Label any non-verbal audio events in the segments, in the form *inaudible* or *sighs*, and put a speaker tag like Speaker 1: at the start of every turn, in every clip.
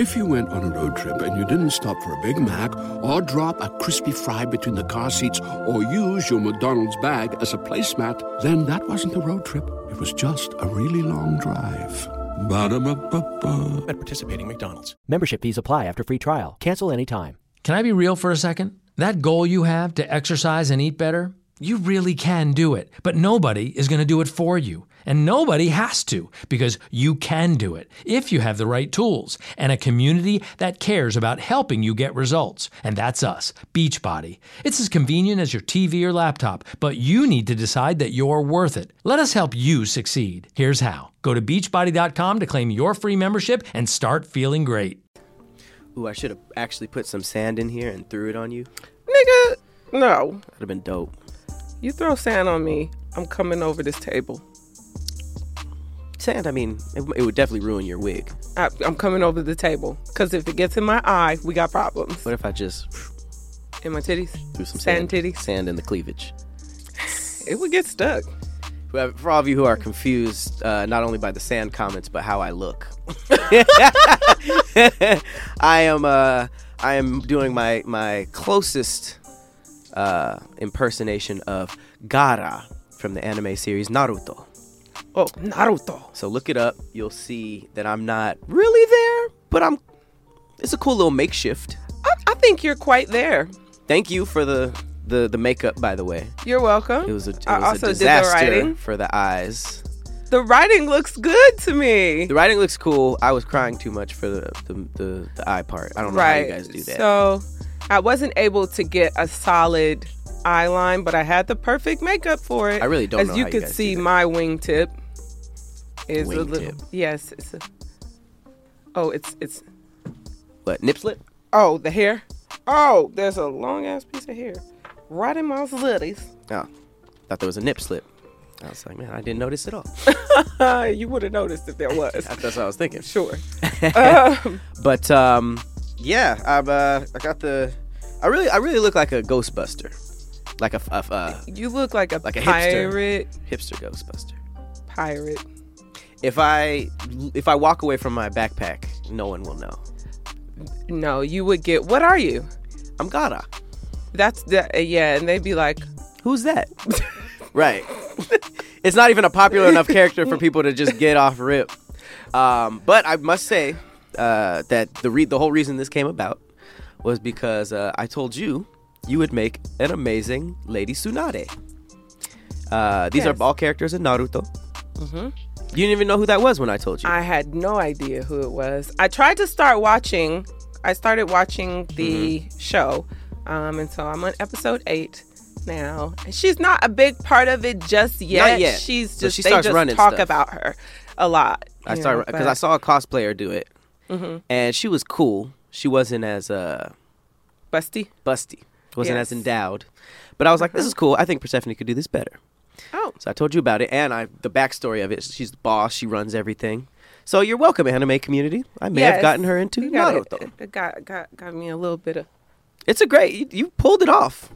Speaker 1: If you went on a road trip and you didn't stop for a Big Mac or drop a crispy fry between the car seats or use your McDonald's bag as a placemat, then that wasn't a road trip. It was just a really long drive. Ba-da-ba-ba-ba.
Speaker 2: At participating McDonald's.
Speaker 3: Membership fees apply after free trial. Cancel anytime.
Speaker 4: Can I be real for a second? That goal you have to exercise and eat better, you really can do it, but nobody is going to do it for you. And nobody has to, because you can do it if you have the right tools and a community that cares about helping you get results. And that's us, Beachbody. It's as convenient as your TV or laptop, but you need to decide that you're worth it. Let us help you succeed. Here's how go to beachbody.com to claim your free membership and start feeling great.
Speaker 5: Ooh, I should have actually put some sand in here and threw it on you.
Speaker 6: Nigga, no.
Speaker 5: That'd have been dope.
Speaker 6: You throw sand on me, I'm coming over this table.
Speaker 5: Sand, I mean, it, it would definitely ruin your wig.
Speaker 6: I, I'm coming over the table. Because if it gets in my eye, we got problems.
Speaker 5: What if I just
Speaker 6: In my titties?
Speaker 5: threw some
Speaker 6: Sand
Speaker 5: sand,
Speaker 6: titties?
Speaker 5: sand in the cleavage?
Speaker 6: It would get stuck.
Speaker 5: For all of you who are confused, uh, not only by the sand comments, but how I look, *laughs* I am uh, I am doing my my closest uh, impersonation of Gaara from the anime series Naruto.
Speaker 6: Oh, Naruto.
Speaker 5: So look it up. You'll see that I'm not really there, but I'm. It's a cool little makeshift.
Speaker 6: I, I think you're quite there.
Speaker 5: Thank you for the the, the makeup, by the way.
Speaker 6: You're welcome.
Speaker 5: It was a, it
Speaker 6: I
Speaker 5: was a
Speaker 6: also did the writing.
Speaker 5: for the eyes.
Speaker 6: The writing looks good to me.
Speaker 5: The writing looks cool. I was crying too much for the the, the, the eye part. I don't know
Speaker 6: right.
Speaker 5: how you guys do that.
Speaker 6: So I wasn't able to get a solid eye line, but I had the perfect makeup for it.
Speaker 5: I really don't
Speaker 6: As
Speaker 5: know
Speaker 6: you
Speaker 5: you
Speaker 6: could
Speaker 5: do
Speaker 6: see, my wingtip is a little. Yes, it's a. Oh, it's it's.
Speaker 5: what nip slip?
Speaker 6: Oh, the hair. Oh, there's a long ass piece of hair right in my slitties.
Speaker 5: Oh, thought there was a nip slip. I was like, man, I didn't notice at all. *laughs*
Speaker 6: you would have noticed if there was. *laughs*
Speaker 5: That's what I was thinking.
Speaker 6: Sure. *laughs* um,
Speaker 5: But um, yeah, I've uh, I got the. I really, I really look like a Ghostbuster, like a, a, a
Speaker 6: you look like a
Speaker 5: Like a hipster.
Speaker 6: pirate.
Speaker 5: hipster Ghostbuster.
Speaker 6: Pirate.
Speaker 5: If I if I walk away from my backpack, no one will know.
Speaker 6: No, you would get. What are you?
Speaker 5: I'm Gaara.
Speaker 6: That's the yeah, and they'd be like,
Speaker 5: Who's that? *laughs* right. it's not even a popular enough character for people to just get off rip. Um, but I must say uh, that the re- the whole reason this came about was because uh, I told you you would make an amazing Lady Tsunade. Uh, these
Speaker 6: Yes.
Speaker 5: are all characters in Naruto. Mm-hmm. You didn't even know who that was when I told you.
Speaker 6: I had no idea who it was. I tried to start watching. I started watching the
Speaker 5: Mm-hmm.
Speaker 6: show, um, and so I'm on episode eight now. And she's not a big part of it just yet.
Speaker 5: yet.
Speaker 6: She's
Speaker 5: So
Speaker 6: just
Speaker 5: she
Speaker 6: they just
Speaker 5: running
Speaker 6: talk
Speaker 5: stuff.
Speaker 6: about her a lot.
Speaker 5: I started because I saw a cosplayer do it,
Speaker 6: Mm-hmm.
Speaker 5: and she was cool. She wasn't as uh,
Speaker 6: Busty.
Speaker 5: busty, wasn't as endowed. But I was like, this is *laughs* cool. I think Persephanii could do this better.
Speaker 6: Oh,
Speaker 5: So I told you about it, and I the backstory of it. She's the boss. She runs everything. So you're welcome, anime community. I may have gotten her into
Speaker 6: You got
Speaker 5: Naruto.
Speaker 6: It, it got got got me a little bit of.
Speaker 5: It's a great. You, you pulled it off.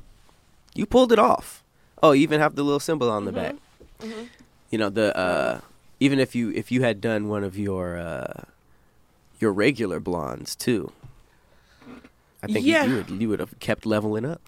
Speaker 5: You pulled it off. Oh, you even have the little symbol on the back.
Speaker 6: Mm-hmm.
Speaker 5: You know the uh, even if you if you had done one of your uh, your regular blondes too. I think
Speaker 6: Yeah.
Speaker 5: you, you would you would have kept leveling up.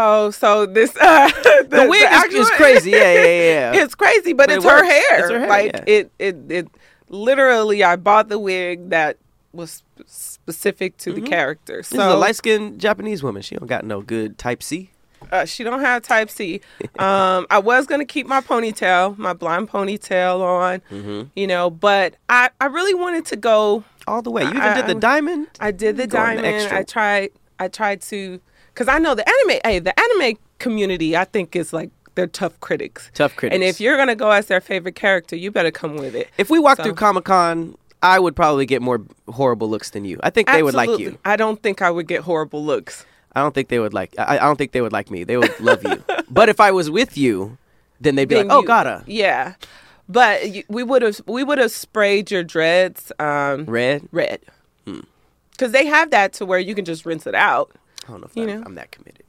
Speaker 6: Oh, so this *laughs* uh, the,
Speaker 5: The wig is,
Speaker 6: actual-
Speaker 5: is crazy. Yeah, yeah, yeah. *laughs*
Speaker 6: it's crazy, but,
Speaker 5: But it
Speaker 6: it's her hair.
Speaker 5: It's her hair,
Speaker 6: Like
Speaker 5: yeah.
Speaker 6: it, it, it. Literally, I bought the wig that was specific to the character.
Speaker 5: Mm-hmm. This is a light skinned Japanese woman. She don't got no good type C.
Speaker 6: uh, she don't have Type C. Um, I was gonna keep my ponytail, my blonde ponytail on,
Speaker 5: Mm-hmm.
Speaker 6: you know, but I, I really wanted to go.
Speaker 5: All the way. You even
Speaker 6: I-
Speaker 5: did the diamond.
Speaker 6: I did the
Speaker 5: Going the
Speaker 6: diamond.
Speaker 5: extra.
Speaker 6: I tried. I tried to, cause I know the anime. Hey, the anime community, I think is like they're tough critics.
Speaker 5: Tough critics.
Speaker 6: And if you're gonna go as their favorite character, you better come with it.
Speaker 5: If we walk
Speaker 6: So-
Speaker 5: through Comic Con, I would probably get more horrible looks than you. I think they would like
Speaker 6: Absolutely.
Speaker 5: you.
Speaker 6: I don't think I would get horrible looks.
Speaker 5: I don't think they would like. I, I don't think they would like me. They would love you. *laughs* but if I was with you, then they'd be
Speaker 6: Then
Speaker 5: like, "Oh,
Speaker 6: you-
Speaker 5: gotta
Speaker 6: Yeah, but we would have we would have sprayed your dreads um,
Speaker 5: red."
Speaker 6: red, because they have that to where you can just rinse it out.
Speaker 5: I don't know if
Speaker 6: You
Speaker 5: I'm,
Speaker 6: know.
Speaker 5: I'm that committed.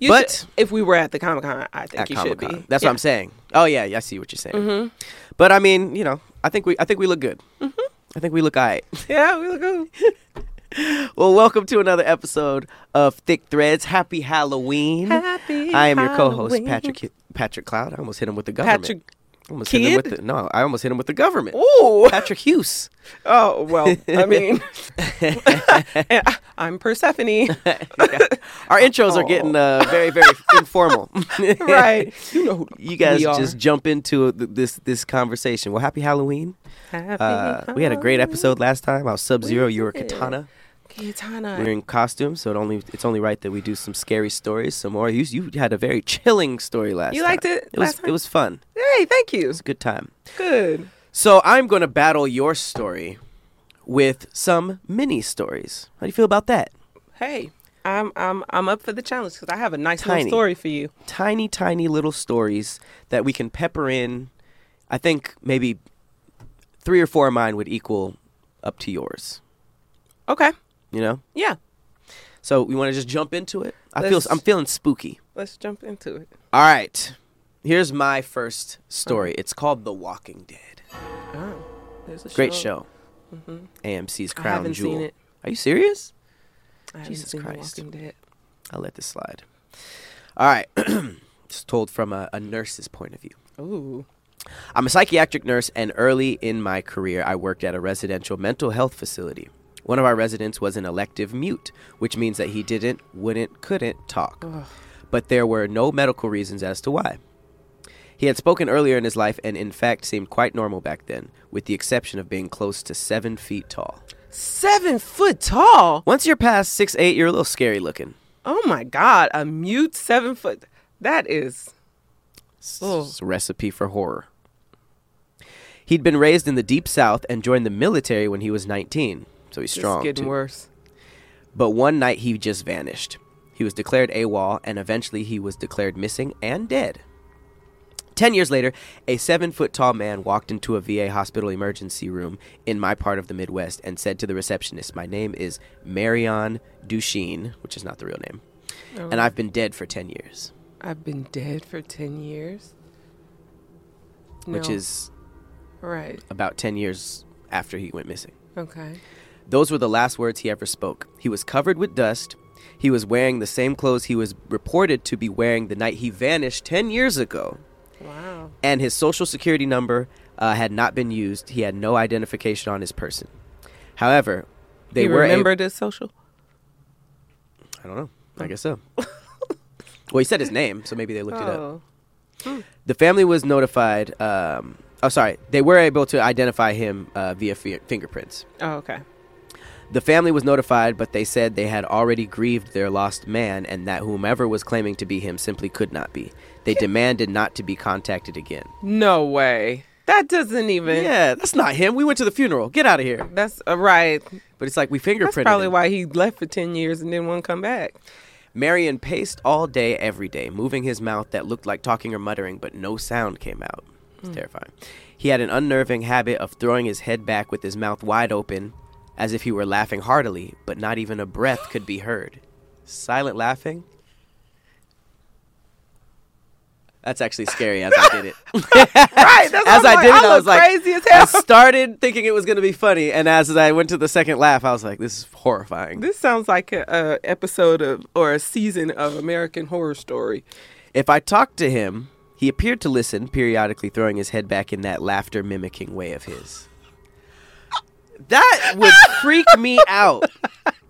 Speaker 6: You
Speaker 5: But-
Speaker 6: should- if we were at the Comic Con, I think you
Speaker 5: Comic
Speaker 6: should be.
Speaker 5: that's
Speaker 6: Yeah.
Speaker 5: what I'm saying. Oh yeah, yeah, I see what you're saying.
Speaker 6: Mm-hmm.
Speaker 5: But I mean, you know, I think we I think we look good. I think we look alright. *laughs*
Speaker 6: Yeah, we look good. *laughs*
Speaker 5: Well, welcome to another episode of Thick Threads. Happy Halloween.
Speaker 6: Happy Halloween.
Speaker 5: I am your co-host Patrick Patrick Cloud. I almost hit him with the government.
Speaker 6: Patrick.
Speaker 5: I almost hit him with
Speaker 6: Kid?
Speaker 5: the, no, I almost hit him with the government.
Speaker 6: Ooh.
Speaker 5: Patrick Hughes. *laughs*
Speaker 6: Oh well. I mean, I'm Persephanii. *laughs*
Speaker 5: Our intros are getting uh, very, very *laughs* informal. *laughs*
Speaker 6: right. You know who
Speaker 5: You guys just jump into this this conversation. Well, happy Halloween.
Speaker 6: Happy
Speaker 5: Uh, we had a great episode last time. I was Sub Zero. You were. Katana.
Speaker 6: Katana.
Speaker 5: We're in costume, so it only it's only right that we do some scary stories. Some more. You you had a very chilling story last. Time.
Speaker 6: You
Speaker 5: time.
Speaker 6: liked it
Speaker 5: It was
Speaker 6: time?
Speaker 5: it was fun.
Speaker 6: Hey, thank you.
Speaker 5: It was a good time.
Speaker 6: Good.
Speaker 5: So I'm going to battle your story with some mini stories. How do you feel about that?
Speaker 6: Hey, I'm I'm I'm up for the challenge because I have a nice
Speaker 5: Tiny.
Speaker 6: little story for you.
Speaker 5: Tiny, tiny little stories that we can pepper in. I think maybe three or four of mine would equal up to yours.
Speaker 6: Okay.
Speaker 5: You know.
Speaker 6: Yeah.
Speaker 5: So we want to just jump into it. I feel
Speaker 6: Let's-
Speaker 5: I'm feeling spooky.
Speaker 6: Let's jump into it.
Speaker 5: All right. Here's my first story. It's called The Walking Dead.
Speaker 6: Oh, there's a
Speaker 5: Great Mm-hmm. show. AMC's
Speaker 6: I
Speaker 5: Crown
Speaker 6: haven't
Speaker 5: Jewel. Are you serious?
Speaker 6: I haven't
Speaker 5: Jesus Christ. I'll let this slide. All right. *clears throat* it's told from a, a nurse's point of view.
Speaker 6: Ooh.
Speaker 5: I'm a psychiatric nurse, and early in my career, I worked at a residential mental health facility. One of our residents was an elective mute, which means that he didn't, wouldn't, couldn't talk. But there were no medical reasons as to why. He had spoken earlier in his life and, in fact, seemed quite normal back then, with the exception of being close to seven feet tall.
Speaker 6: Seven foot tall.
Speaker 5: Once you're past six eight, you're a little scary looking.
Speaker 6: Oh my God. A mute seven foot. That is.
Speaker 5: It's
Speaker 6: Oh.
Speaker 5: a recipe for horror. He'd been raised in the deep south and joined the military when he was 19, so he's
Speaker 6: It's
Speaker 5: strong.
Speaker 6: getting
Speaker 5: too.
Speaker 6: worse.
Speaker 5: But one night he just vanished. He was declared AWOL, and eventually he was declared missing and dead. Ten years later, a seven foot tall man walked into a VA hospital emergency room in my part of the Midwest and said to the receptionist, My name is Marion Duchesne, which is not the real name, oh. and I've been dead for 10 years,
Speaker 6: I've been dead for 10 years.
Speaker 5: which is
Speaker 6: Right.
Speaker 5: about 10 years after he went missing.
Speaker 6: Okay.
Speaker 5: Those were the last words he ever spoke. He was covered with dust. He was wearing the same clothes he was reported to be wearing the night he vanished 10 years ago. And his social security number uh, had not been used. He had no identification on his person. However, they
Speaker 6: you
Speaker 5: were. ab-
Speaker 6: remember this social?
Speaker 5: I don't know. I guess so. *laughs* well, he said his name, so maybe they looked it up.
Speaker 6: Oh.
Speaker 5: The family was notified. Um, oh, sorry. They were able to identify him uh, via fi- fingerprints.
Speaker 6: Oh, okay.
Speaker 5: The family was notified, but they said they had already grieved their lost man and that whomever was claiming to be him simply could not be. They demanded not to be contacted again.
Speaker 6: No way. That doesn't even.
Speaker 5: Yeah, that's not him. We went to the funeral. Get out of here.
Speaker 6: That's uh, right.
Speaker 5: But it's like we fingerprinted
Speaker 6: That's probably
Speaker 5: him.
Speaker 6: why he left for 10 years and didn't want to come back.
Speaker 5: Marion paced all day, every day, moving his mouth that looked like talking or muttering, but no sound came out. It's terrifying. He had an unnerving habit of throwing his head back with his mouth wide open, as if he were laughing heartily, but not even a breath could be heard. Silent laughing. That's actually scary as I did it. *laughs*
Speaker 6: Right. That's *laughs*
Speaker 5: as I
Speaker 6: I'm
Speaker 5: did it, I was like,
Speaker 6: crazy as
Speaker 5: I started thinking it was going to be funny, and as I went to the second laugh, I was like, this is horrifying.
Speaker 6: This sounds like a, a episode of or a season of American Horror Story.
Speaker 5: If I talked to him, he appeared to listen, periodically throwing his head back in that laughter mimicking way of his. That would freak me out.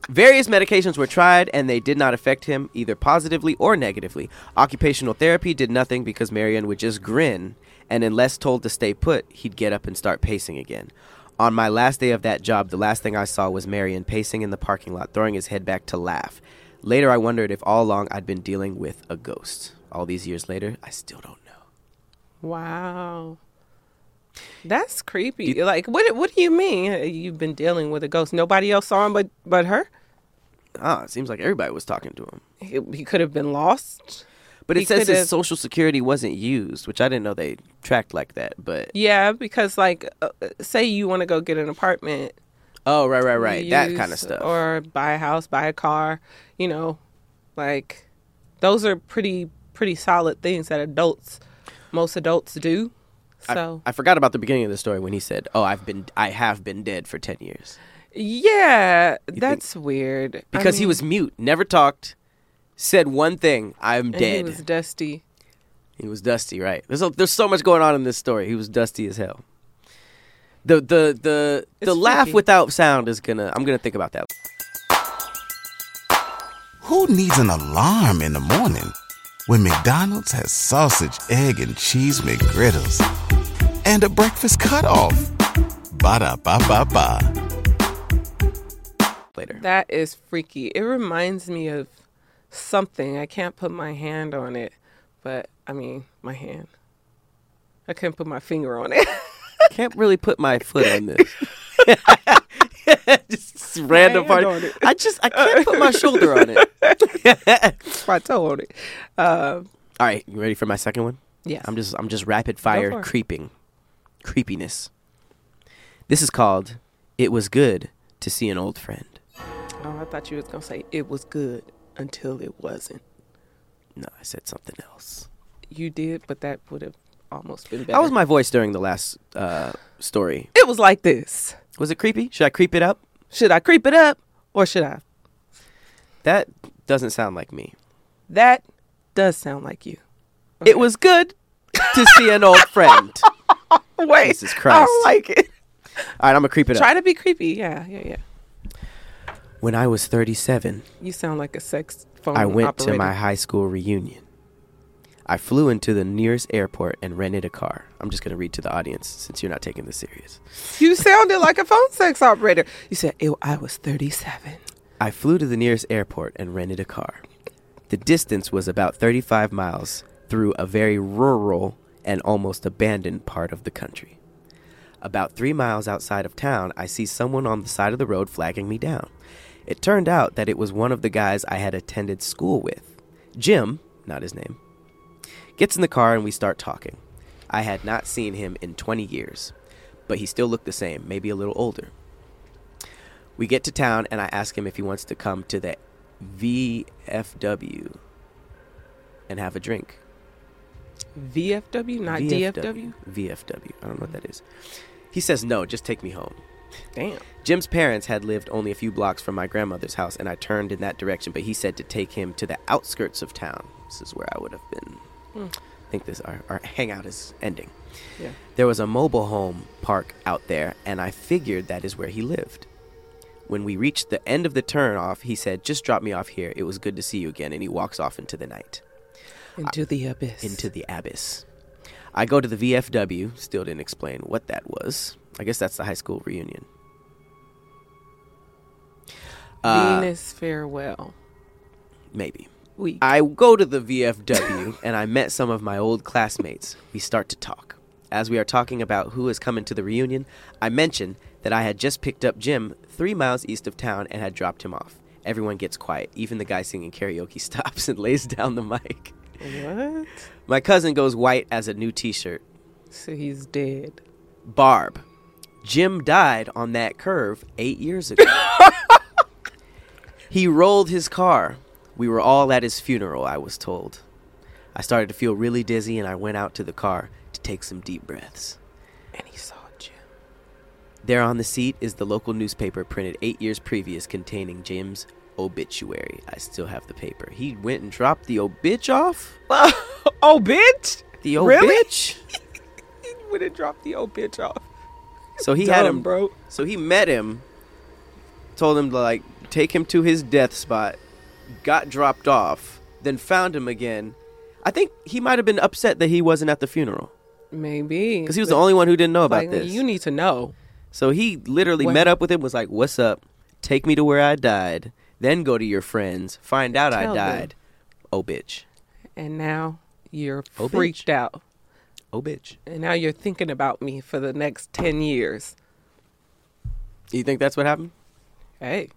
Speaker 5: Various medications were tried and they did not affect him either positively or negatively. Occupational therapy did nothing because Marion would just grin, and unless told to stay put, he'd get up and start pacing again. On my last day of that job, the last thing I saw was Marion pacing in the parking lot, throwing his head back to laugh. Later, I wondered if all along I'd been dealing with a ghost. All these years later, I still don't know.
Speaker 6: Wow. That's creepy. like what what do you mean you've been dealing with a ghost? Nobody else saw him but but her?
Speaker 5: Ah, it seems like everybody was talking to him.
Speaker 6: He, he could have been lost.
Speaker 5: But it
Speaker 6: He
Speaker 5: says his social security wasn't used, which I didn't know they tracked like that. But
Speaker 6: Yeah, because like uh, say you want to go get an apartment
Speaker 5: oh, right, right, right, that kind of stuff.
Speaker 6: or buy a house, buy a car, you know, like those are pretty pretty solid things that adults most adults do.
Speaker 5: I-
Speaker 6: So
Speaker 5: I, forgot about the beginning of the story when he said, "Oh, I've been, I have been dead for ten years,"
Speaker 6: yeah, that's weird. I
Speaker 5: because he was mute, never talked, said one thing, "I'm
Speaker 6: and
Speaker 5: dead."
Speaker 6: He was dusty.
Speaker 5: He was dusty, right? There's a, there's so much going on in this story. He was dusty as hell. The the the
Speaker 6: It's
Speaker 5: the laugh
Speaker 6: freaky.
Speaker 5: without sound is gonna. I'm gonna think about that.
Speaker 2: Who needs an alarm in the morning when McDonald's has sausage, egg, and cheese McGriddles and a breakfast cutoff? Ba da ba ba ba.
Speaker 5: later.
Speaker 6: That is freaky. It reminds me of something. I can't put my hand on it, but I mean, my hand. I can't put my finger on it. *laughs*
Speaker 5: Can't really put my foot on this. *laughs* *laughs* just random part.
Speaker 6: on it.
Speaker 5: I just I can't put my shoulder on it.
Speaker 6: my toe on it. Um,
Speaker 5: All right, you ready for my second one?
Speaker 6: Yeah.
Speaker 5: I'm just I'm just rapid
Speaker 6: for
Speaker 5: fire
Speaker 6: it.
Speaker 5: creeping, creepiness. This is called "It Was Good to See an Old Friend."
Speaker 6: Oh, I thought you was gonna say it was good until it wasn't.
Speaker 5: No, I said something else.
Speaker 6: You did, but that would have almost been better.
Speaker 5: How was my voice during the last uh, story?
Speaker 6: It was like this.
Speaker 5: Was it creepy? Should I creep it up?
Speaker 6: Should I creep it up or should I?
Speaker 5: That doesn't sound like me.
Speaker 6: That does sound like you.
Speaker 5: It was good to see an old friend. *laughs* *laughs*
Speaker 6: Wait,
Speaker 5: Jesus Christ.
Speaker 6: I like it.
Speaker 5: All right, I'm gonna creep it up.
Speaker 6: Try to be creepy. Yeah, yeah, yeah.
Speaker 5: When I was 37,
Speaker 6: You sound like a sex phone
Speaker 5: I went
Speaker 6: operator.
Speaker 5: to my high school reunion. I flew into the nearest airport and rented a car. I'm just to read to the audience since you're not taking this serious.
Speaker 6: You sounded like a phone sex operator. You said "Ew, I was 37.
Speaker 5: I flew to the nearest airport and rented a car. The distance was about 35 miles through a very rural and almost abandoned part of the country. About three miles outside of town, I see someone on the side of the road flagging me down. It turned out that it was one of the guys I had attended school with. Jim, not his name, gets in the car and we start talking. I had not seen him in 20 years, but he still looked the same, maybe a little older. We get to town and I ask him if he wants to come to the VFW and have a drink.
Speaker 6: VFW, not DFW.
Speaker 5: VFW. I don't know what that hmm. is. He says no, just take me home.
Speaker 6: Damn.
Speaker 5: Jim's parents had lived only a few blocks from my grandmother's house, and I turned in that direction, but he said to take him to the outskirts of town. This is where I would have been. Hmm. I think this our, our hangout is ending.
Speaker 6: Yeah.
Speaker 5: There was a mobile home park out there, and I figured that is where he lived. When we reached the end of the turn off, he said, Just drop me off here. It was good to see you again. And he walks off into the night,
Speaker 6: Into the abyss.
Speaker 5: into the abyss. I go to the VFW, still didn't explain what that was. I guess that's the high school reunion. Uh,
Speaker 6: Venus farewell.
Speaker 5: maybe.
Speaker 6: Week.
Speaker 5: I go to the VFW *laughs* and I met some of my old classmates. We start to talk. As we are talking about who is coming to the reunion, I mention that I had just picked up Jim three miles east of town and had dropped him off. Everyone gets quiet. Even the guy singing karaoke *laughs* stops and lays down the mic.
Speaker 6: What?
Speaker 5: My cousin goes white as a new t shirt.
Speaker 6: So he's dead.
Speaker 5: Barb. Jim died on that curve eight years ago. *laughs* he rolled his car. We were all at his funeral, I was told. I started to feel really dizzy and I went out to the car to take some deep breaths.
Speaker 6: And he saw Jim.
Speaker 5: There on the seat is the local newspaper printed eight years previous containing Jim's obituary. I still have the paper. He went and dropped the obit off? *laughs*
Speaker 6: oh, bitch!
Speaker 5: The
Speaker 6: Really?
Speaker 5: obit? *laughs*
Speaker 6: He would have dropped the old bitch off.
Speaker 5: So he had him
Speaker 6: bro.
Speaker 5: So he met him, told him to like take him to his death spot, got dropped off, then found him again. I think he might have been upset that he wasn't at the funeral
Speaker 6: Maybe.
Speaker 5: because he was the only one who didn't know about
Speaker 6: like,
Speaker 5: this.
Speaker 6: You need to know.
Speaker 5: so he literally
Speaker 6: Well-
Speaker 5: met up with him, was like, "What's up? Take me to where I died, then go to your friends, find out I
Speaker 6: Tell them.
Speaker 5: died." Oh bitch!
Speaker 6: And now you're
Speaker 5: Oh, bitch.
Speaker 6: freaked out.
Speaker 5: Oh bitch!
Speaker 6: And now you're thinking about me for the next 10 years.
Speaker 5: You think that's what happened?
Speaker 6: Hey,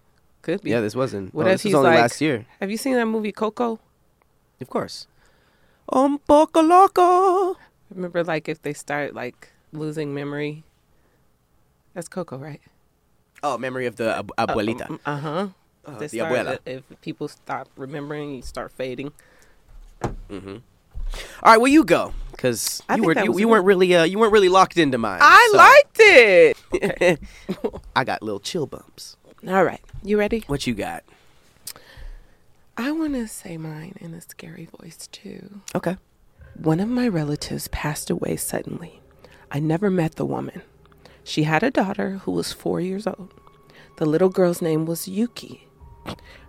Speaker 6: could be.
Speaker 5: Yeah, this wasn't.
Speaker 6: What
Speaker 5: no,
Speaker 6: if
Speaker 5: this was
Speaker 6: he's
Speaker 5: only
Speaker 6: like-
Speaker 5: last year?
Speaker 6: Have you seen that movie Coco?
Speaker 5: Of course. Un poco loco.
Speaker 6: Remember, like, if they start, like, losing memory? That's Coco, right?
Speaker 5: Oh, memory of the ab- abuelita.
Speaker 6: Uh huh.
Speaker 5: Uh, the abuela.
Speaker 6: If people stop remembering, you start fading.
Speaker 5: hmm All right, well you go because you were you, you weren't really uh, you weren't really locked into mine.
Speaker 6: I
Speaker 5: so-
Speaker 6: liked it. *laughs*
Speaker 5: I got little chill bumps.
Speaker 6: All right, you ready?
Speaker 5: What you got?
Speaker 6: I want to say mine in a scary voice too.
Speaker 5: Okay.
Speaker 6: One of my relatives passed away suddenly. I never met the woman. She had a daughter who was four years old. The little girl's name was Yuki.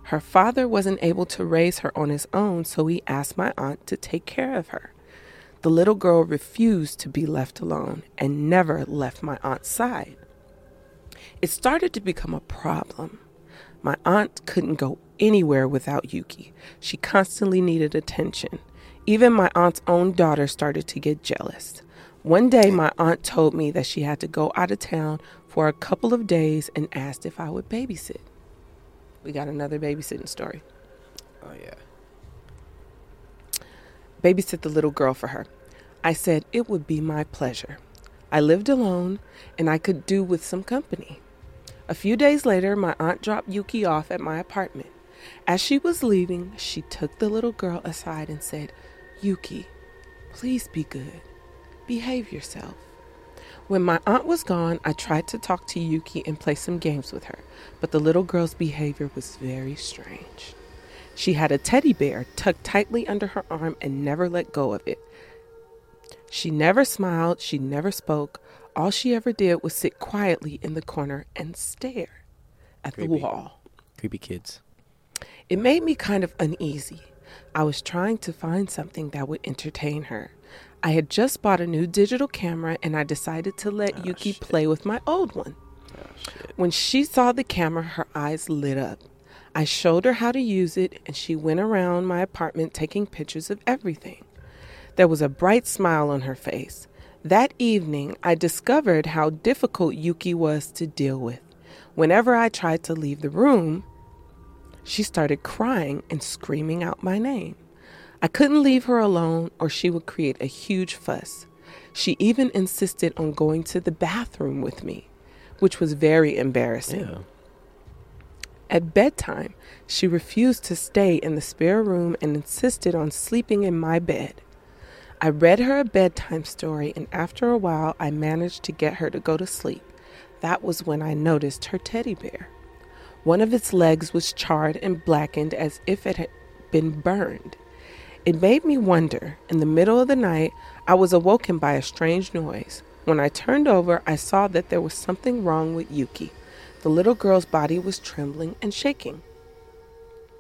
Speaker 6: Her father wasn't able to raise her on his own, so he asked my aunt to take care of her. The little girl refused to be left alone and never left my aunt's side. It started to become a problem. My aunt couldn't go anywhere without Yuki. She constantly needed attention. Even my aunt's own daughter started to get jealous. One day, my aunt told me that she had to go out of town for a couple of days and asked if I would babysit. We got another babysitting story.
Speaker 5: Oh yeah.
Speaker 6: babysit the little girl for her. I said it would be my pleasure. I lived alone and I could do with some company. A few days later, my aunt dropped Yuki off at my apartment. As she was leaving, she took the little girl aside and said, Yuki, please be good. Behave yourself. When my aunt was gone, I tried to talk to Yuki and play some games with her, but the little girl's behavior was very strange. She had a teddy bear tucked tightly under her arm and never let go of it. She never smiled, she never spoke. All she ever did was sit quietly in the corner and stare at the wall.
Speaker 5: Creepy kids.
Speaker 6: It made me kind of uneasy. I was trying to find something that would entertain her. I had just bought a new digital camera and I decided to let ah, Yuki play with my old one. Ah, when she saw the camera, her eyes lit up. I showed her how to use it and she went around my apartment taking pictures of everything. There was a bright smile on her face. That evening, I discovered how difficult Yuki was to deal with. Whenever I tried to leave the room, she started crying and screaming out my name. I couldn't leave her alone or she would create a huge fuss. She even insisted on going to the bathroom with me, which was very embarrassing.
Speaker 5: Yeah.
Speaker 6: At bedtime, she refused to stay in the spare room and insisted on sleeping in my bed. I read her a bedtime story, and after a while, I managed to get her to go to sleep. That was when I noticed her teddy bear. One of its legs was charred and blackened as if it had been burned. It made me wonder. In the middle of the night, I was awoken by a strange noise. When I turned over, I saw that there was something wrong with Yuki. The little girl's body was trembling and shaking.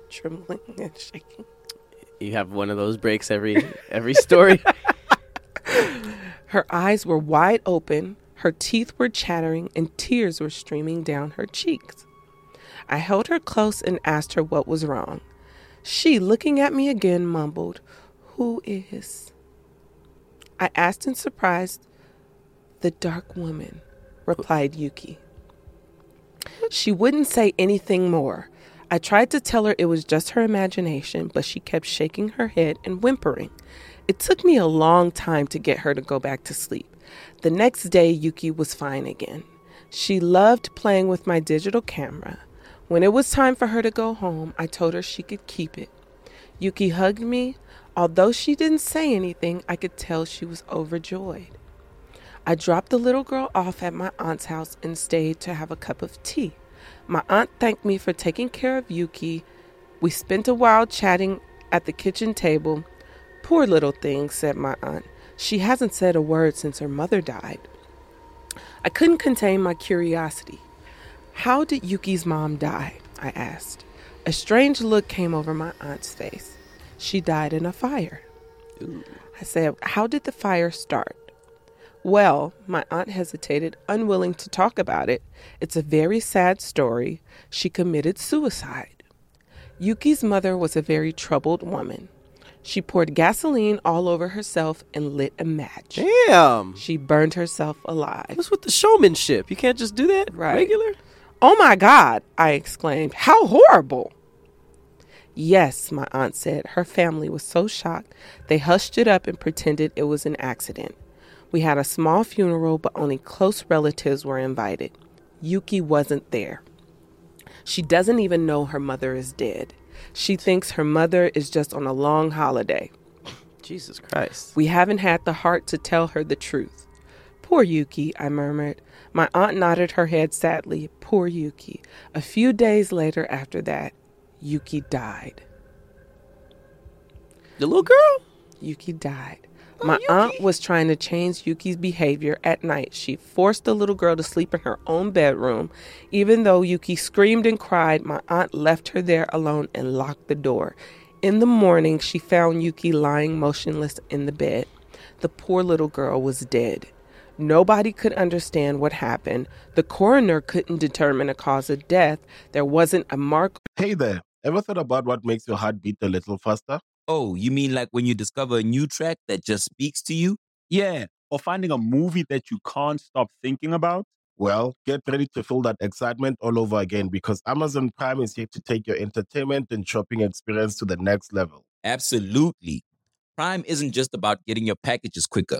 Speaker 6: Trembling and *laughs* shaking.
Speaker 5: You have one of those breaks every every story. *laughs*
Speaker 6: Her eyes were wide open, her teeth were chattering, and tears were streaming down her cheeks. I held her close and asked her what was wrong. She, looking at me again, mumbled, Who is? I asked in surprise. The dark woman, replied Yuki. She wouldn't say anything more. I tried to tell her it was just her imagination, but she kept shaking her head and whimpering. It took me a long time to get her to go back to sleep. The next day, Yuki was fine again. She loved playing with my digital camera. When it was time for her to go home, I told her she could keep it. Yuki hugged me. Although she didn't say anything, I could tell she was overjoyed. I dropped the little girl off at my aunt's house and stayed to have a cup of tea. My aunt thanked me for taking care of Yuki. We spent a while chatting at the kitchen table. Poor little thing, said my aunt. She hasn't said a word since her mother died. I couldn't contain my curiosity. How did Yuki's mom die? I asked. A strange look came over my aunt's face. She died in a fire. I said, How did the fire start? Well, my aunt hesitated, unwilling to talk about it. It's a very sad story. She committed suicide. Yuki's mother was a very troubled woman. She poured gasoline all over herself and lit a match.
Speaker 5: Damn.
Speaker 6: She burned herself alive.
Speaker 5: What's with the showmanship? You can't just do that
Speaker 6: Right.
Speaker 5: regular.
Speaker 6: Oh my God, I exclaimed. How horrible! Yes, my aunt said. Her family was so shocked, they hushed it up and pretended it was an accident. We had a small funeral, but only close relatives were invited. Yuki wasn't there. She doesn't even know her mother is dead. She thinks her mother is just on a long holiday.
Speaker 5: Jesus Christ.
Speaker 6: We haven't had the heart to tell her the truth. Poor Yuki, I murmured. My aunt nodded her head sadly. Poor Yuki. A few days later after that, Yuki died.
Speaker 5: The little girl?
Speaker 6: Yuki died. Oh, my aunt was trying to change Yuki's behavior at night. She forced the little girl to sleep in her own bedroom. Even though Yuki screamed and cried, my aunt left her there alone and locked the door. In the morning, she found Yuki lying motionless in the bed. The poor little girl was dead. Nobody could understand what happened. The coroner couldn't determine a cause of death. There wasn't a mark
Speaker 7: Hey there, ever thought about what makes your heart beat a little faster?
Speaker 8: Oh, you mean like when you discover a new track that just speaks to you?
Speaker 9: Yeah, or finding a movie that you can't stop thinking about.
Speaker 7: Well, get ready to feel that excitement all over again because Amazon Prime is here to take your entertainment and shopping experience to the next level.
Speaker 8: Absolutely. Prime isn't just about getting your packages quicker.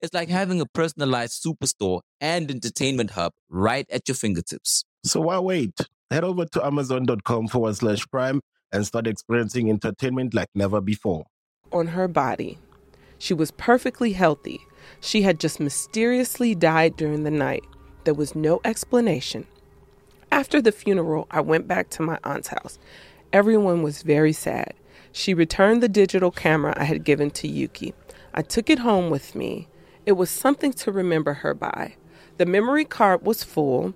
Speaker 8: It's like having a personalized superstore and entertainment hub right at your fingertips.
Speaker 7: So why wait? Head over to amazon.com forward slash prime and start experiencing entertainment like never before.
Speaker 6: on her body. She was perfectly healthy. She had just mysteriously died during the night. There was no explanation. After the funeral, I went back to my aunt's house. Everyone was very sad. She returned the digital camera I had given to Yuki. I took it home with me. It was something to remember her by. The memory card was full.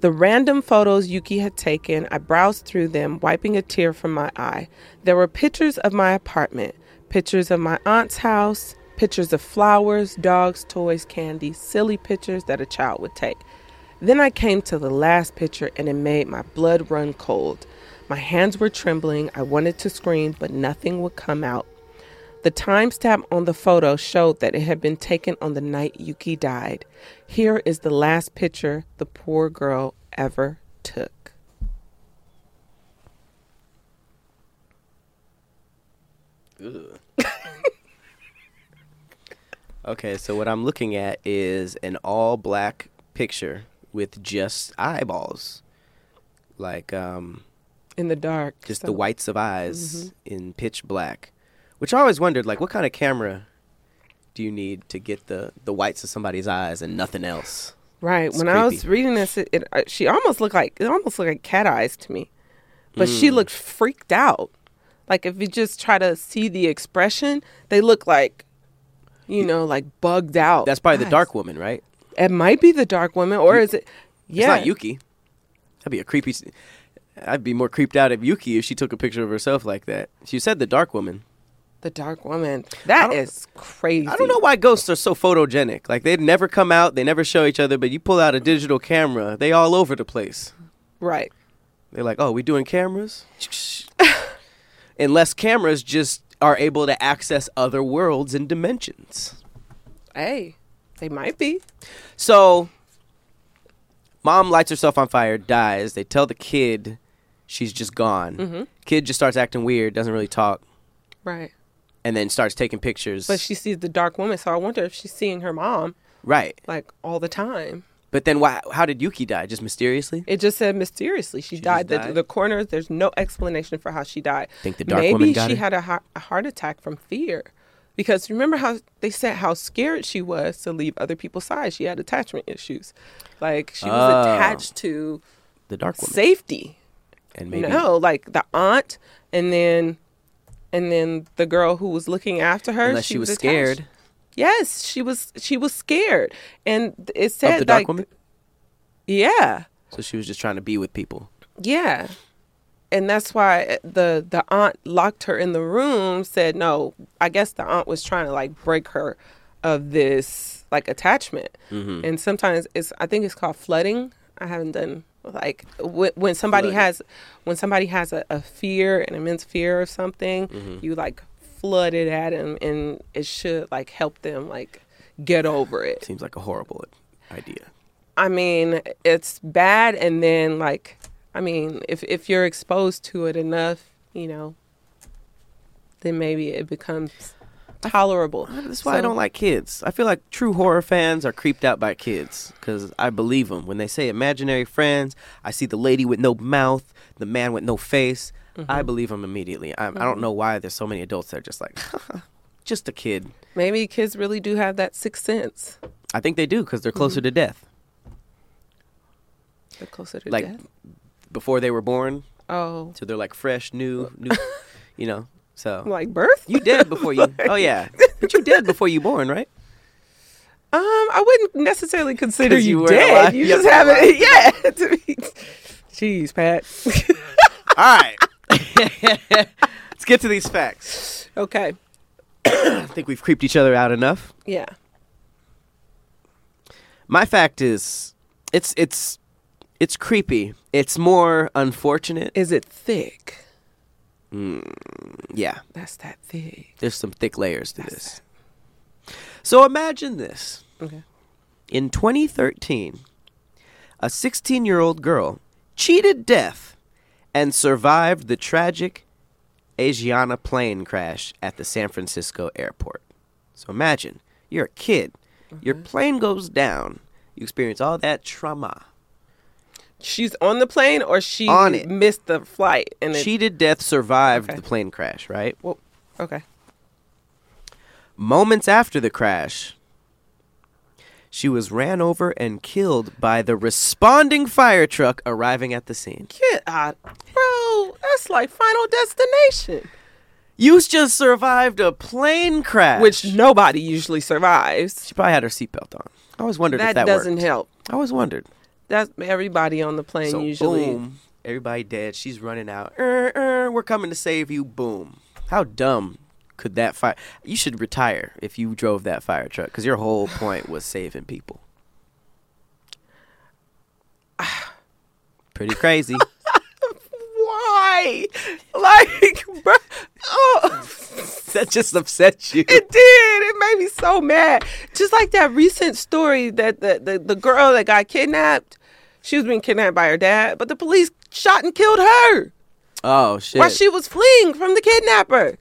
Speaker 6: The random photos Yuki had taken, I browsed through them, wiping a tear from my eye. There were pictures of my apartment, pictures of my aunt's house, pictures of flowers, dogs, toys, candy, silly pictures that a child would take. Then I came to the last picture and it made my blood run cold. My hands were trembling. I wanted to scream, but nothing would come out. The timestamp on the photo showed that it had been taken on the night Yuki died. Here is the last picture the poor girl ever took. *laughs*
Speaker 5: Okay, so what I'm looking at is an all black picture with just eyeballs. Like um
Speaker 6: In the dark.
Speaker 5: just
Speaker 6: so-
Speaker 5: the whites of eyes in pitch black. Which I always wondered like what kind of camera do you need to get the the whites of somebody's eyes and nothing else?
Speaker 6: Right.
Speaker 5: It's
Speaker 6: when I was reading this, it, it uh, she almost looked like it almost looked like cat eyes to me, but she
Speaker 5: Mm.
Speaker 6: looked freaked out. Like if you just try to see the expression, they look like, you know, like bugged out.
Speaker 5: That's probably the dark woman, right?
Speaker 6: It might be the dark woman, or is it? Yeah,
Speaker 5: It's not Yuki. That'd be a creepy. I'd be more creeped out of Yuki if she took a picture of herself like that. She said the dark woman.
Speaker 6: The dark woman. That is crazy.
Speaker 5: I don't know why ghosts are so photogenic. Like they'd never come out, they never show each other, but you pull out a digital camera, they all over the place.
Speaker 6: Right.
Speaker 5: They're like, "Oh, we doing cameras?" *laughs* Unless cameras just are able to access other worlds and dimensions.
Speaker 6: Hey, they might be.
Speaker 5: So, mom lights herself on fire, dies. They tell the kid she's just gone.
Speaker 6: Mm-hmm.
Speaker 5: Kid just starts acting weird, doesn't really talk,
Speaker 6: Right.
Speaker 5: And then starts taking pictures.
Speaker 6: But she sees the dark woman, so I wonder if she's seeing her mom
Speaker 5: right.
Speaker 6: like all the time.
Speaker 5: But then, why? How did Yuki die? Just mysteriously?
Speaker 6: It just said mysteriously she,
Speaker 5: She
Speaker 6: died. The,
Speaker 5: died?
Speaker 6: the coroner, there's no explanation for how she died.
Speaker 5: Think the dark
Speaker 6: Maybe
Speaker 5: woman got
Speaker 6: she had a, heart, a heart attack from fear. Because remember how they said how scared she was to leave other people's side. She had attachment issues. Like she was
Speaker 5: Oh.
Speaker 6: attached to
Speaker 5: The dark woman.
Speaker 6: safety.
Speaker 5: and maybe
Speaker 6: No, like the aunt and then and then the girl who was looking after her.
Speaker 5: unless she was
Speaker 6: attached.
Speaker 5: scared
Speaker 6: Yes, she was she was scared. And it said
Speaker 5: of the dark
Speaker 6: like
Speaker 5: woman.
Speaker 6: Yeah.
Speaker 5: So she was just trying to be with people.
Speaker 6: Yeah. And that's why the the aunt locked her in the room, said no. I guess the aunt was trying to like break her of this like attachment.
Speaker 5: Mm-hmm.
Speaker 6: And sometimes it's I think it's called flooding. I haven't done like when, when somebody
Speaker 5: Flooding.
Speaker 6: has when somebody has a, a fear, an immense fear of something,
Speaker 5: Mm-hmm.
Speaker 6: you like flood it at them and it should like help them like get over it.
Speaker 5: Seems like a horrible idea.
Speaker 6: I mean, it's bad, and then like, I mean, if if you're exposed to it enough, you know, then maybe it becomes tolerable.
Speaker 5: That's why I don't like kids. I feel like true horror fans are creeped out by kids because I believe them when they say imaginary friends. I see the lady with no mouth, the man with no face. I mm-hmm. believe them immediately. I, I don't mm-hmm. know why there's so many adults that are just like, *laughs* just a kid.
Speaker 6: Maybe kids really do have that sixth sense.
Speaker 5: I think they do because they're closer mm-hmm. to death.
Speaker 6: They're closer to
Speaker 5: Like
Speaker 6: death.
Speaker 5: before they were born,
Speaker 6: Oh,
Speaker 5: so they're like fresh, new, new. *laughs* you know, so
Speaker 6: like birth?
Speaker 5: you dead before you. *laughs* Oh yeah, but you dead before you born, right?
Speaker 6: Um, I wouldn't necessarily consider
Speaker 5: you
Speaker 6: you,
Speaker 5: were
Speaker 6: dead.
Speaker 5: alive.
Speaker 6: You
Speaker 5: Yep,
Speaker 6: just haven't. Yeah. *laughs* to be- Jeez, Pat. *laughs*
Speaker 5: All right. Let's get to these facts.
Speaker 6: okay. *coughs*
Speaker 5: I think we've creeped each other out enough.
Speaker 6: Yeah.
Speaker 5: My fact is, it's it's it's creepy. It's more unfortunate.
Speaker 6: Is it thick?
Speaker 5: Mm, yeah,
Speaker 6: That's that thick.
Speaker 5: there's some thick layers to
Speaker 6: That's
Speaker 5: this. So imagine this.
Speaker 6: Okay.
Speaker 5: In 2013, a 16 year old girl cheated death and survived the tragic Asiana plane crash at the San Francisco airport. So imagine you're a kid, your mm-hmm. plane goes down, you experience all that trauma.
Speaker 6: She's on the plane, or she
Speaker 5: On it.
Speaker 6: missed the flight, and it.
Speaker 5: Cheated death survived
Speaker 6: Okay.
Speaker 5: the plane crash, right?
Speaker 6: well, okay.
Speaker 5: Moments after the crash, she was ran over and killed by the responding fire truck arriving at the scene.
Speaker 6: Get out, bro. That's like Final Destination,
Speaker 5: You just survived a plane crash.
Speaker 6: which nobody usually survives.
Speaker 5: she probably had her seatbelt on. I always wondered if
Speaker 6: That,
Speaker 5: that
Speaker 6: doesn't
Speaker 5: worked.
Speaker 6: help.
Speaker 5: I always wondered.
Speaker 6: That's everybody on the plane
Speaker 5: so
Speaker 6: usually.
Speaker 5: boom, everybody dead. She's running out. Er, er, we're coming to save you. Boom. How dumb could that fire? You should retire if you drove that fire truck because your whole *sighs* point was saving people. *sighs* Pretty crazy.
Speaker 6: Why? Like, bro, oh, *laughs*
Speaker 5: that just upset you.
Speaker 6: it did. It made me so mad. Just like that recent story that the, the, the girl that got kidnapped, she was being kidnapped by her dad, but the police shot and killed her
Speaker 5: Oh shit.
Speaker 6: while she was fleeing from the kidnapper.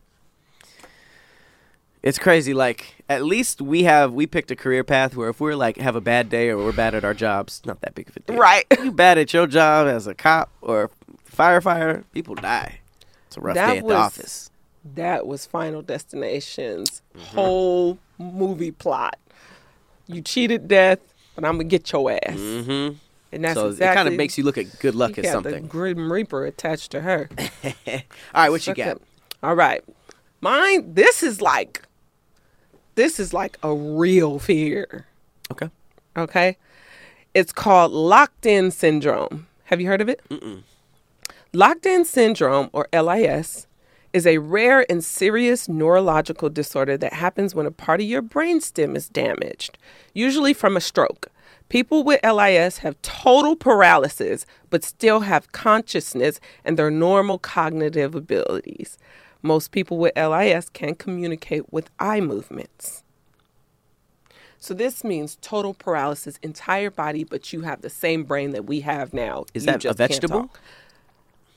Speaker 5: It's crazy. Like at least we have we picked a career path where if we're like have a bad day or we're bad at our jobs, not that big of a deal.
Speaker 6: Right.
Speaker 5: You bad at your job as a cop or firefighter, people die. It's a rough
Speaker 6: That
Speaker 5: day at
Speaker 6: was-
Speaker 5: the office.
Speaker 6: That was Final Destination's
Speaker 5: Mm-hmm.
Speaker 6: whole movie plot. You cheated death, but I'm gonna get your ass.
Speaker 5: Mm-hmm.
Speaker 6: And that's
Speaker 5: So
Speaker 6: exactly.
Speaker 5: it kind of makes you look at good luck as
Speaker 6: got The
Speaker 5: something.
Speaker 6: Grim Reaper attached to her. *laughs*
Speaker 5: All right, what you got?
Speaker 6: it. All right. Mine, this is like, this is like a real fear.
Speaker 5: Okay.
Speaker 6: Okay. It's called locked in syndrome. Have you heard of it? Locked in syndrome, or LIS, is a rare and serious neurological disorder that happens when a part of your brainstem is damaged, usually from a stroke. People with LIS have total paralysis, but still have consciousness and their normal cognitive abilities. Most people with LIS can communicate with eye movements. So this means total paralysis, entire body, but you have the same brain that we have now.
Speaker 5: Is
Speaker 6: You
Speaker 5: that a vegetable?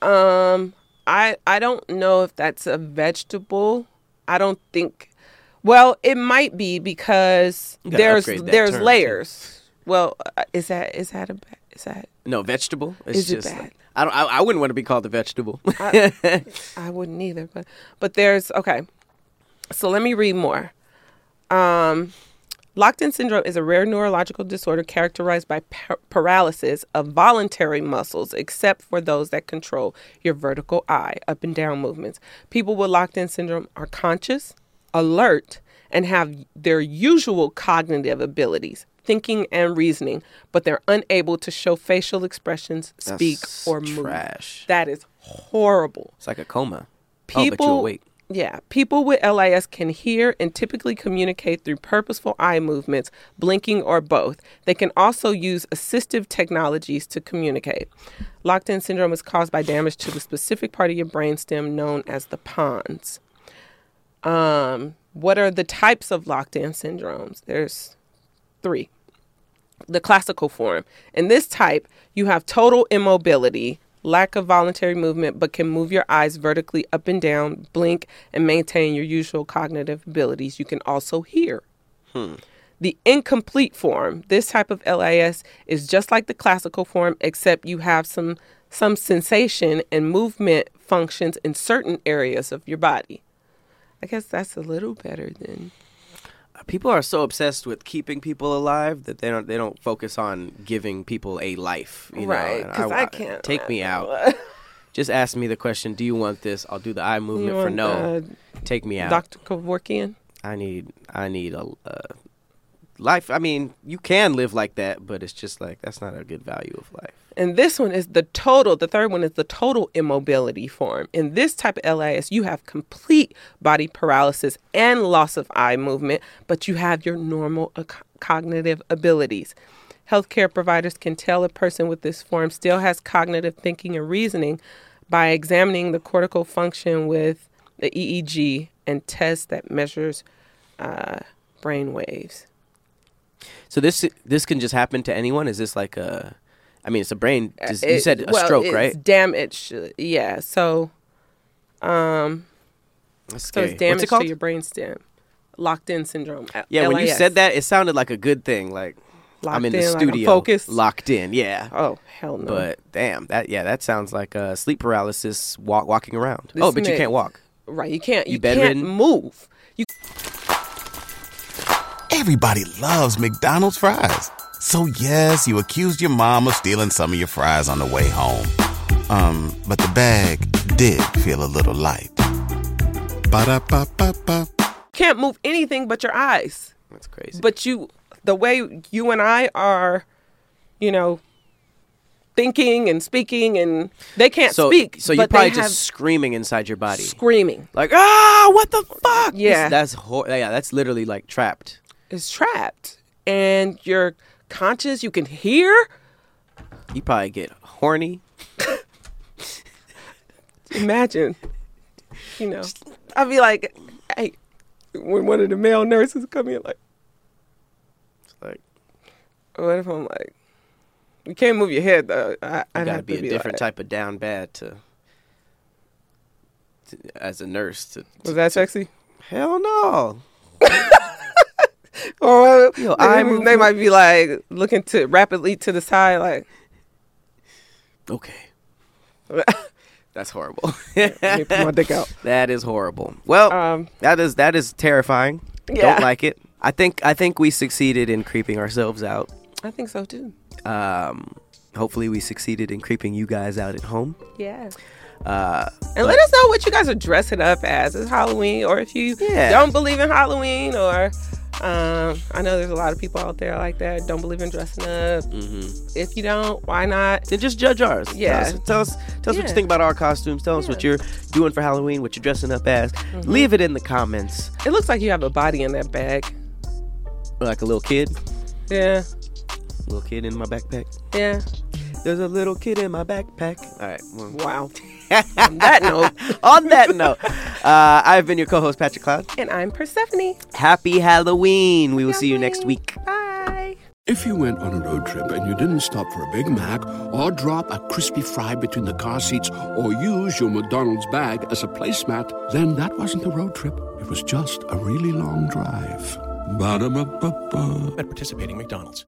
Speaker 6: Um, I I don't know if that's a vegetable. I don't think. Well, it might be because there's there's
Speaker 5: term, too.
Speaker 6: layers. Well, uh, is that is that a is that
Speaker 5: No, vegetable. It's
Speaker 6: Is it
Speaker 5: just
Speaker 6: bad?
Speaker 5: like- I don't. I, I wouldn't want to be called a vegetable. *laughs*
Speaker 6: I wouldn't either, but but there's okay. So let me read more. Um, locked-in syndrome is a rare neurological disorder characterized by par- paralysis of voluntary muscles, except for those that control your vertical eye up and down movements. People with locked-in syndrome are conscious, alert, and have their usual cognitive abilities, thinking and reasoning, but they're unable to show facial expressions, speak,
Speaker 5: That's
Speaker 6: or move.
Speaker 5: trash.
Speaker 6: That is horrible.
Speaker 5: it's like a coma. oh, but you
Speaker 6: People,
Speaker 5: awake.
Speaker 6: Yeah, people with LIS can hear and typically communicate through purposeful eye movements, blinking, or both. They can also use assistive technologies to communicate. Locked in syndrome is caused by damage to the specific part of your brainstem known as the pons. Um, what are the types of locked in syndromes? There's three. the classical form. In this type, you have total immobility, lack of voluntary movement, but can move your eyes vertically up and down, blink, and maintain your usual cognitive abilities. You can also hear. Hmm. The incomplete form, this type of LIS is just like the classical form, except you have some some sensation and movement functions in certain areas of your body. I guess that's a little better than
Speaker 5: People are so obsessed with keeping people alive that they don't they don't focus on giving people a life. You
Speaker 6: Right,
Speaker 5: know?
Speaker 6: 'cause I can't-
Speaker 5: take me out. *laughs* Just ask me the question. Do you want this? I'll do the eye movement for no.
Speaker 6: uh,
Speaker 5: take me out.
Speaker 6: Dr. Kevorkian.
Speaker 5: I need I need a uh, life. I mean, you can live like that, but it's just like that's not a good value of life.
Speaker 6: And this one is the total, the third one is the total immobility form. In this type of LIS, you have complete body paralysis and loss of eye movement, but you have your normal co- cognitive abilities. Healthcare providers can tell a person with this form still has cognitive thinking and reasoning by examining the cortical function with the EEG and tests that measures uh, brain waves.
Speaker 5: So this this can just happen to anyone. Is this like a? I mean, it's a brain. dis- you
Speaker 6: Uh, It-
Speaker 5: said a
Speaker 6: well,
Speaker 5: stroke,
Speaker 6: it's
Speaker 5: right?
Speaker 6: Damage, yeah. So, um,
Speaker 5: That's
Speaker 6: So it's damage
Speaker 5: it called?
Speaker 6: to your brainstem. Locked in syndrome. L-
Speaker 5: yeah, when you said that, it sounded like a good thing. Like I'm
Speaker 6: Locked
Speaker 5: in the
Speaker 6: in, like I'm
Speaker 5: studio,
Speaker 6: focused.
Speaker 5: locked in. Yeah.
Speaker 6: Oh hell no!
Speaker 5: But damn, that yeah, that sounds like uh, sleep paralysis, walk, walking around.
Speaker 6: This
Speaker 5: oh, but you can't walk.
Speaker 6: right, you can't.
Speaker 5: You
Speaker 6: You,
Speaker 5: bedridden?
Speaker 6: can't move. You
Speaker 2: Everybody loves McDonald's fries. So yes, you accused your mom of stealing some of your fries on the way home. Um, but the bag did feel a little light. Ba-da-ba-ba-ba.
Speaker 6: can't move anything but your eyes.
Speaker 5: That's crazy.
Speaker 6: But you, the way you and I are, you know, thinking and speaking, and they can't
Speaker 5: so,
Speaker 6: speak.
Speaker 5: so you're probably just screaming inside your body,
Speaker 6: screaming.
Speaker 5: like ah, what the fuck? This-
Speaker 6: Yeah.
Speaker 5: that's hor- yeah, that's literally like trapped.
Speaker 6: It's trapped, and you're conscious. You can hear.
Speaker 5: You probably get horny.
Speaker 6: Imagine, you know, I'd be like, hey, when one of the male nurses come in, like, it's
Speaker 5: Like
Speaker 6: what if I'm like, you can't move your head though. I,
Speaker 5: gotta be a different
Speaker 6: like,
Speaker 5: type of down bad to, to as a nurse. To,
Speaker 6: Was that sexy?
Speaker 5: hell no. *laughs*
Speaker 6: Or
Speaker 5: Yo,
Speaker 6: they,
Speaker 5: eye
Speaker 6: they might be like looking to rapidly to the side, like,
Speaker 5: Okay, *laughs* that's horrible. *laughs*
Speaker 6: my dick out. *laughs*
Speaker 5: That is horrible. Well,
Speaker 6: Um,
Speaker 5: that is that is terrifying.
Speaker 6: Yeah.
Speaker 5: Don't like it. I think I think we succeeded in creeping ourselves out.
Speaker 6: I think so too.
Speaker 5: Um, hopefully, we succeeded in creeping you guys out at home.
Speaker 6: Yeah.
Speaker 5: Uh,
Speaker 6: And let us know what you guys are dressing up as. It's Halloween, or if you
Speaker 5: Yeah.
Speaker 6: don't believe in Halloween, or um, I know there's a lot of people out there like that don't believe in dressing up.
Speaker 5: mhm.
Speaker 6: If you don't, why not?
Speaker 5: Then just judge ours.
Speaker 6: Yeah.
Speaker 5: Tell us, tell us, tell us what you think about our costumes. Tell us what you're doing for Halloween, what you're dressing up as.
Speaker 6: Mm-hmm.
Speaker 5: Leave it in the comments.
Speaker 6: It looks like you have a body in that bag.
Speaker 5: Like a little kid,
Speaker 6: Yeah,
Speaker 5: little kid in my backpack.
Speaker 6: yeah.
Speaker 5: There's a little kid in my backpack. All right. well-
Speaker 6: Wow. On that note,
Speaker 5: On that note, uh, I've been your co-host Patrick Cloud.
Speaker 6: and I'm Persephanii.
Speaker 5: Happy Halloween. We will see you next week.
Speaker 6: Bye.
Speaker 1: If you went on a road trip and you didn't stop for a Big Mac or drop a crispy fry between the car seats or use your McDonald's bag as a placemat, then that wasn't a road trip. It was just a really long drive. Ba-da-ba-ba-ba.
Speaker 10: at participating McDonald's.